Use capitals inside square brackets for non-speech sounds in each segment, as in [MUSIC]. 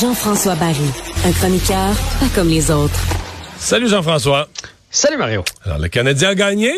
Jean-François Barry, un chroniqueur pas comme les autres. Salut Jean-François. Salut Mario. Alors, le Canadien a gagné?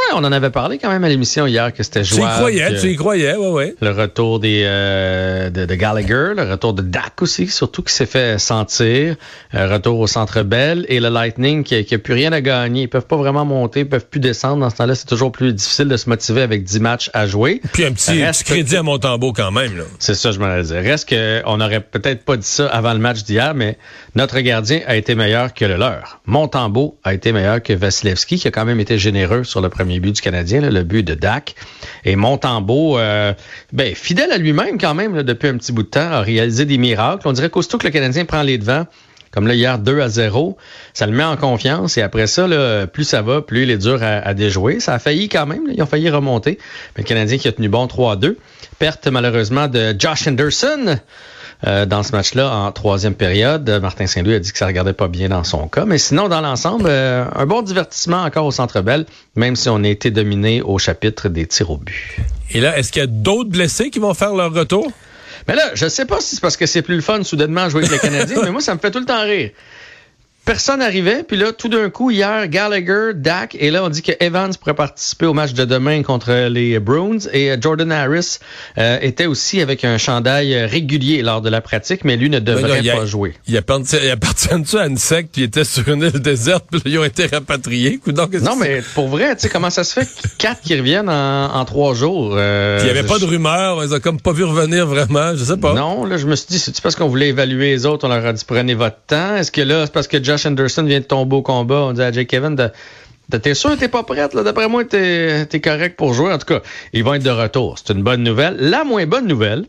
Ouais, on en avait parlé quand même à l'émission hier que c'était jouable. Tu y croyais, que tu y croyais, ouais, ouais. Le retour des euh, de, de Gallagher, le retour de Dak aussi, surtout qui s'est fait sentir. Euh, retour au Centre Bell et le Lightning qui, qui a plus rien à gagner. Ils peuvent pas vraiment monter, ils peuvent plus descendre. Dans ce temps-là, c'est toujours plus difficile de se motiver avec 10 matchs à jouer. Puis un petit, Reste petit crédit à Montembeau quand même, là. C'est ça, je m'en dire. Reste que on aurait peut-être pas dit ça avant le match d'hier, mais notre gardien a été meilleur que le leur. Montembeau a été meilleur que Vasilevski, qui a quand même été généreux sur le premier but du Canadien, le but de Dak. Et Montembeau, euh, ben, fidèle à lui-même quand même depuis un petit bout de temps, a réalisé des miracles. On dirait qu'aussitôt que le Canadien prend les devants, comme là hier 2 à 0, ça le met en confiance et après ça, plus ça va, plus il est dur à, déjouer. Ça a failli quand même, ils ont failli remonter. Mais le Canadien qui a tenu bon 3 à 2. Perte malheureusement de Josh Henderson. Euh, dans ce match-là en troisième période. Martin Saint-Louis a dit que ça regardait pas bien dans son cas. Mais sinon, dans l'ensemble, euh, un bon divertissement encore au Centre Bell, même si on a été dominé au chapitre des tirs au but. Et là, est-ce qu'il y a d'autres blessés qui vont faire leur retour? Mais là, je sais pas si c'est parce que c'est plus le fun soudainement jouer avec les Canadiens, [LAUGHS] mais moi, ça me fait tout le temps rire. Personne n'arrivait, puis là, tout d'un coup, hier, Gallagher, Dak, et là, on dit que Evans pourrait participer au match de demain contre les Bruins, et euh, Jordan Harris euh, était aussi avec un chandail régulier lors de la pratique, mais lui ne devrait pas a- jouer. Il appartient, il appartient à une secte, puis il était sur une île déserte, puis ils ont été rapatriés. Non, mais pour vrai, tu sais, comment ça se fait quatre qui reviennent en, en trois jours? euh? Il n'y avait pas de rumeur, on les a comme pas vu revenir vraiment, je sais pas. Non, là, je me suis dit, c'est-tu parce qu'on voulait évaluer les autres, on leur a dit prenez votre temps? Est-ce que là, c'est parce que Josh Anderson vient de tomber au combat? On dit à Jake Kevin de. T'es sûr t'es pas prête? D'après moi, t'es es correct pour jouer. En tout cas, ils vont être de retour. C'est une bonne nouvelle. La moins bonne nouvelle,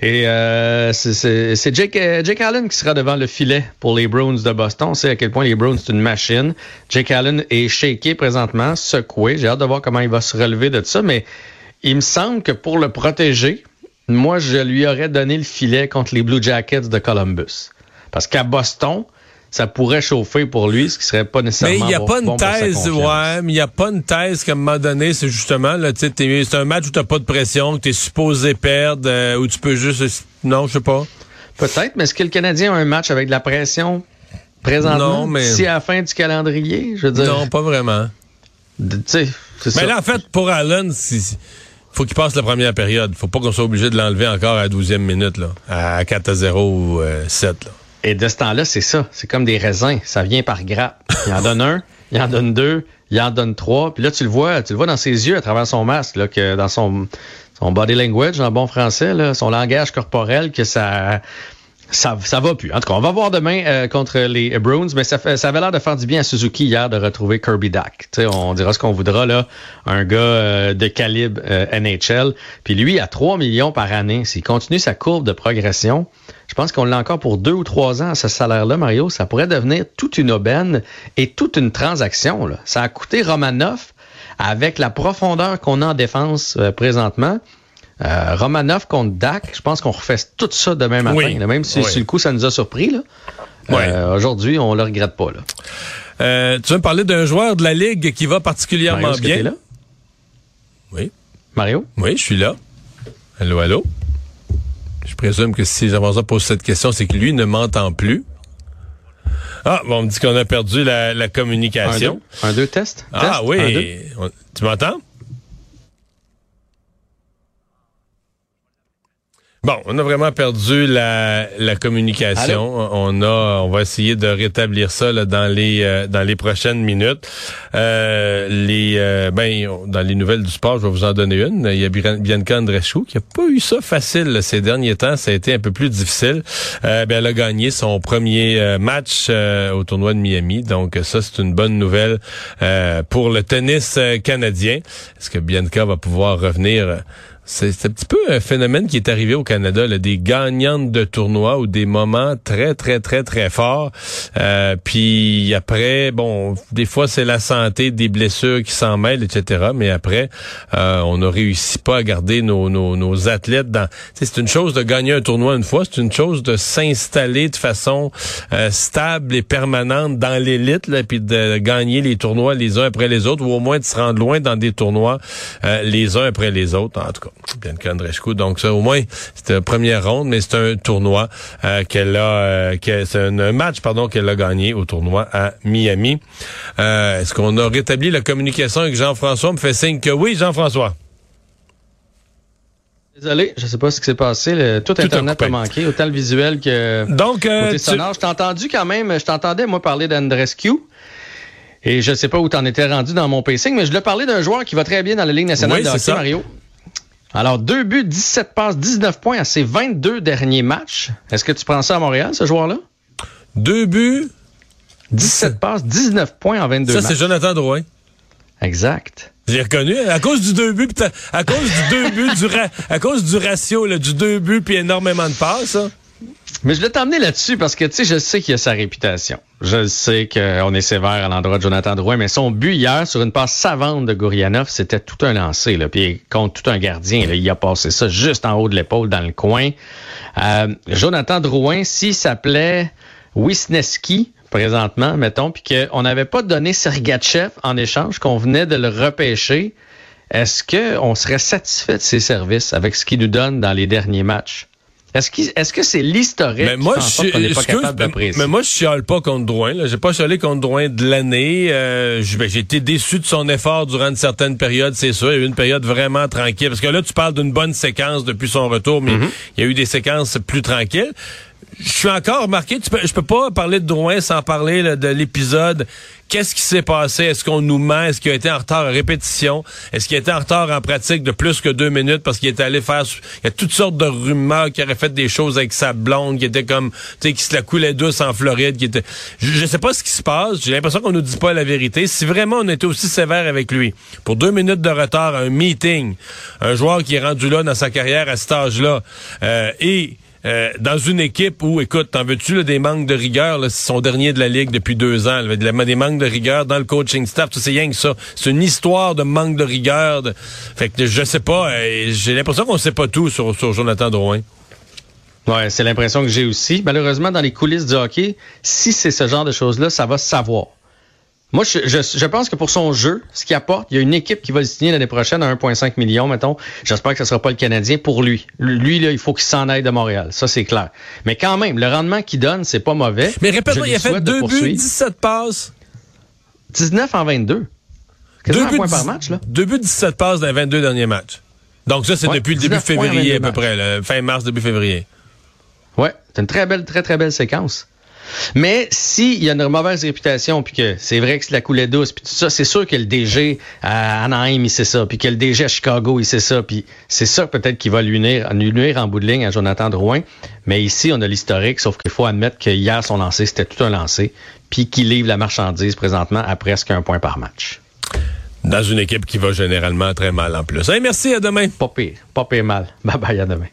et euh, c'est- Jake, euh, Jake Allen qui sera devant le filet pour les Bruins de Boston. On sait à quel point les Bruins, c'est une machine. Jake Allen est shaké présentement, secoué. J'ai hâte de voir comment il va se relever de ça, mais il me semble que pour le protéger, moi, je lui aurais donné le filet contre les Blue Jackets de Columbus. Parce qu'à Boston, ça pourrait chauffer pour lui, ce qui serait pas Mais nécessairement il n'y a bon- pas une bon thèse, ouais, mais il n'y a pas une thèse qu'à un moment donné, c'est justement, là, tu sais, c'est un match où t'as pas de pression, que t'es supposé perdre, euh, où tu peux juste, non, je sais pas. Peut-être, mais est-ce que le Canadien a un match avec de la pression présentement? Non, mais- Si à la fin du calendrier, je veux dire. Non, pas vraiment. Tu sais, c'est ça. Mais là, en fait, pour Allen, il faut qu'il passe la première période. faut pas qu'on soit obligé de l'enlever encore à la 12e minute, là, à 4 à 0 ou euh, 7. Là. Et de ce temps-là, c'est ça. C'est comme des raisins. Ça vient par grappe. Il en donne un, il en donne deux, il en donne trois. Puis là, tu le vois, tu le vois dans ses yeux à travers son masque, là, que dans son, son body language, en bon français, là, son langage corporel, que ça. Ça, ça va plus. En tout cas, on va voir demain euh, contre les Bruins, mais ça, ça avait l'air de faire du bien à Suzuki hier de retrouver Kirby sais, on dira ce qu'on voudra, là. Un gars euh, de calibre euh, NHL. Puis lui, à 3 millions par année, s'il continue sa courbe de progression, je pense qu'on l'a encore pour deux ou trois ans à ce salaire-là, Mario. Ça pourrait devenir toute une aubaine et toute une transaction. Ça a coûté Romanov avec la profondeur qu'on a en défense présentement. Euh, Romanov contre Dak, je pense qu'on refait tout ça demain matin. Oui. là, même si Oui. sur le coup, ça nous a surpris. Là. Oui. Euh, Aujourd'hui, on le regrette pas. Là. Euh, tu veux me parler d'un joueur de la Ligue qui va particulièrement Mario, est-ce que bien? là? Oui. Mario? Oui, je suis là. Allô, allô? Je présume que si Jean-François pose cette question, c'est que lui ne m'entend plus. Ah, bon, on me dit qu'on a perdu la, la Un, deux, communication. un, deux, test? Ah Test? Un, deux? oui. On- tu m'entends? Bon, on a vraiment perdu la, la communication. On a, on va essayer de rétablir ça là, dans les euh, dans les prochaines minutes. Euh, les euh, ben dans les nouvelles du sport, je vais vous en donner une. Il y a Bian- Bianca Andreescu qui a pas eu ça facile là, ces derniers temps. Ça a été un peu plus difficile. Euh, ben, elle a gagné son premier euh, match euh, au tournoi de Miami. Donc ça c'est une bonne nouvelle euh, pour le tennis canadien. Est-ce que Bianca va pouvoir revenir? C'est un petit peu un phénomène qui est arrivé au Canada, là, des gagnantes de tournois ou des moments très, très, très, très forts. Euh, puis après, bon, des fois, c'est la santé, des blessures qui s'en mêlent, etc. Mais après, euh, on ne réussit pas à garder nos, nos, nos athlètes dans... C'est une chose de gagner un tournoi une fois, c'est une chose de s'installer de façon euh, stable et permanente dans l'élite, puis de gagner les tournois les uns après les autres, ou au moins de se rendre loin dans des tournois euh, les uns après les autres, en tout cas. Bianca Andreescu. Donc ça, au moins, c'était la première ronde, mais c'est un tournoi euh, qu'elle a, euh, c'est un, match, pardon, qu'elle a gagné au tournoi à Miami. Euh, est-ce qu'on a rétabli la communication avec Jean-François? On me fait signe que oui, Jean-François. Désolé, je sais pas ce qui s'est passé. tout, Internet a, manqué, autant le visuel que Donc, sonore. Je t'ai entendu quand même, je t'entendais, moi, parler d'Andrescu. Et je sais pas où t'en étais rendu dans mon pacing, mais je voulais parler d'un joueur qui va très bien dans la Ligue nationale de hockey, Mario. Alors, deux buts, 17 passes, 19 points à ses 22 derniers matchs. Est-ce que tu prends ça à Montréal, ce joueur-là? Deux buts. 17 passes, 19 points en 22 matchs. Ça, c'est Jonathan Drouin. Exact. J'ai reconnu. À cause du deux buts, à cause du deux buts, du à cause du ratio, là, du deux buts puis énormément de passes, ça. Mais je voulais t'emmener là-dessus parce que, tu sais, je sais qu'il a sa réputation. Je sais qu'on est sévère à l'endroit de Jonathan Drouin, mais son but hier sur une passe savante de Gourianov, c'était tout un lancer, là. Puis contre tout un gardien, là, il a passé ça juste en haut de l'épaule dans le coin. Euh, Jonathan Drouin, s'il s'appelait Wisneski, présentement, mettons, puis qu'on n'avait pas donné Sergachev en échange, qu'on venait de le repêcher, est-ce qu'on serait satisfait de ses services avec ce qu'il nous donne dans les derniers matchs? Est-ce que c'est l'historique mais moi, je, qu'on n'est pas capable d'apprécier? Mais moi, je chiale pas contre Drouin. J'ai pas chialé contre Drouin de l'année. Euh, ben, j'ai été déçu de son effort durant une certaine période, c'est sûr. Il y a eu une période vraiment tranquille. Parce que là, tu parles d'une bonne séquence depuis son retour, mais mm-hmm. il y a eu des séquences plus tranquilles je suis encore marqué. Tu peux, je peux pas parler de Drouin sans parler de l'épisode. Qu'est-ce qui s'est passé? Est-ce qu'on nous ment? Est-ce qu'il a été en retard en répétition? Est-ce qu'il a été en retard en pratique de plus que deux minutes parce qu'il était allé faire... Il y a toutes sortes de rumeurs qu'il aurait fait des choses avec sa blonde, qui était comme... Tu sais, qui se la coulait douce en Floride, qui était... Je, sais pas ce qui se passe. J'ai l'impression qu'on nous dit pas la vérité. Si vraiment on était aussi sévère avec lui, pour deux minutes de retard un meeting, un joueur qui est rendu là dans sa carrière à cet âge-là, euh, et euh, dans une équipe où, écoute, t'en veux-tu des manques de rigueur, c'est son dernier de la Ligue depuis deux ans, là, des manques de rigueur dans le coaching staff, c'est rien que ça. C'est une histoire de manque de rigueur. Fait que je sais pas, euh, j'ai l'impression qu'on sait pas tout sur, sur Jonathan Drouin. Ouais, c'est l'impression que j'ai aussi. Malheureusement, dans les coulisses du hockey, si c'est ce genre de choses-là, ça va savoir. Moi, je, je, pense que pour son jeu, ce qu'il apporte, il y a une équipe qui va le signer l'année prochaine à 1,5 million, mettons. J'espère que ce sera pas le Canadien pour lui. Lui, là, il faut qu'il s'en aille de Montréal. Ça, c'est clair. Mais quand même, le rendement qu'il donne, c'est pas mauvais. Mais répète-moi, il a fait deux buts, 17 passes. 19 en 22. Deux buts, par match, là. Deux buts, 17 passes dans les 22 derniers matchs. Donc ça, c'est depuis le début février à peu près, fin mars, début février. Ouais, c'est une très belle, très, très belle séquence. Mais s'il y a une mauvaise réputation, puis que c'est vrai que c'est la coulée douce, puis tout ça, c'est sûr que le DG à Anaheim, il sait ça, puis que le DG à Chicago, il sait ça, puis c'est ça peut-être qui va lui nuire, nuire en bout de ligne à Jonathan Drouin. Mais ici, on a l'historique, sauf qu'il faut admettre que hier, son lancer, c'était tout un lancer, puis qu'il livre la marchandise présentement à presque un point par match. Dans une équipe qui va généralement très mal en plus. merci, à demain. Pas pire, pas pire mal. Bye bye, à demain.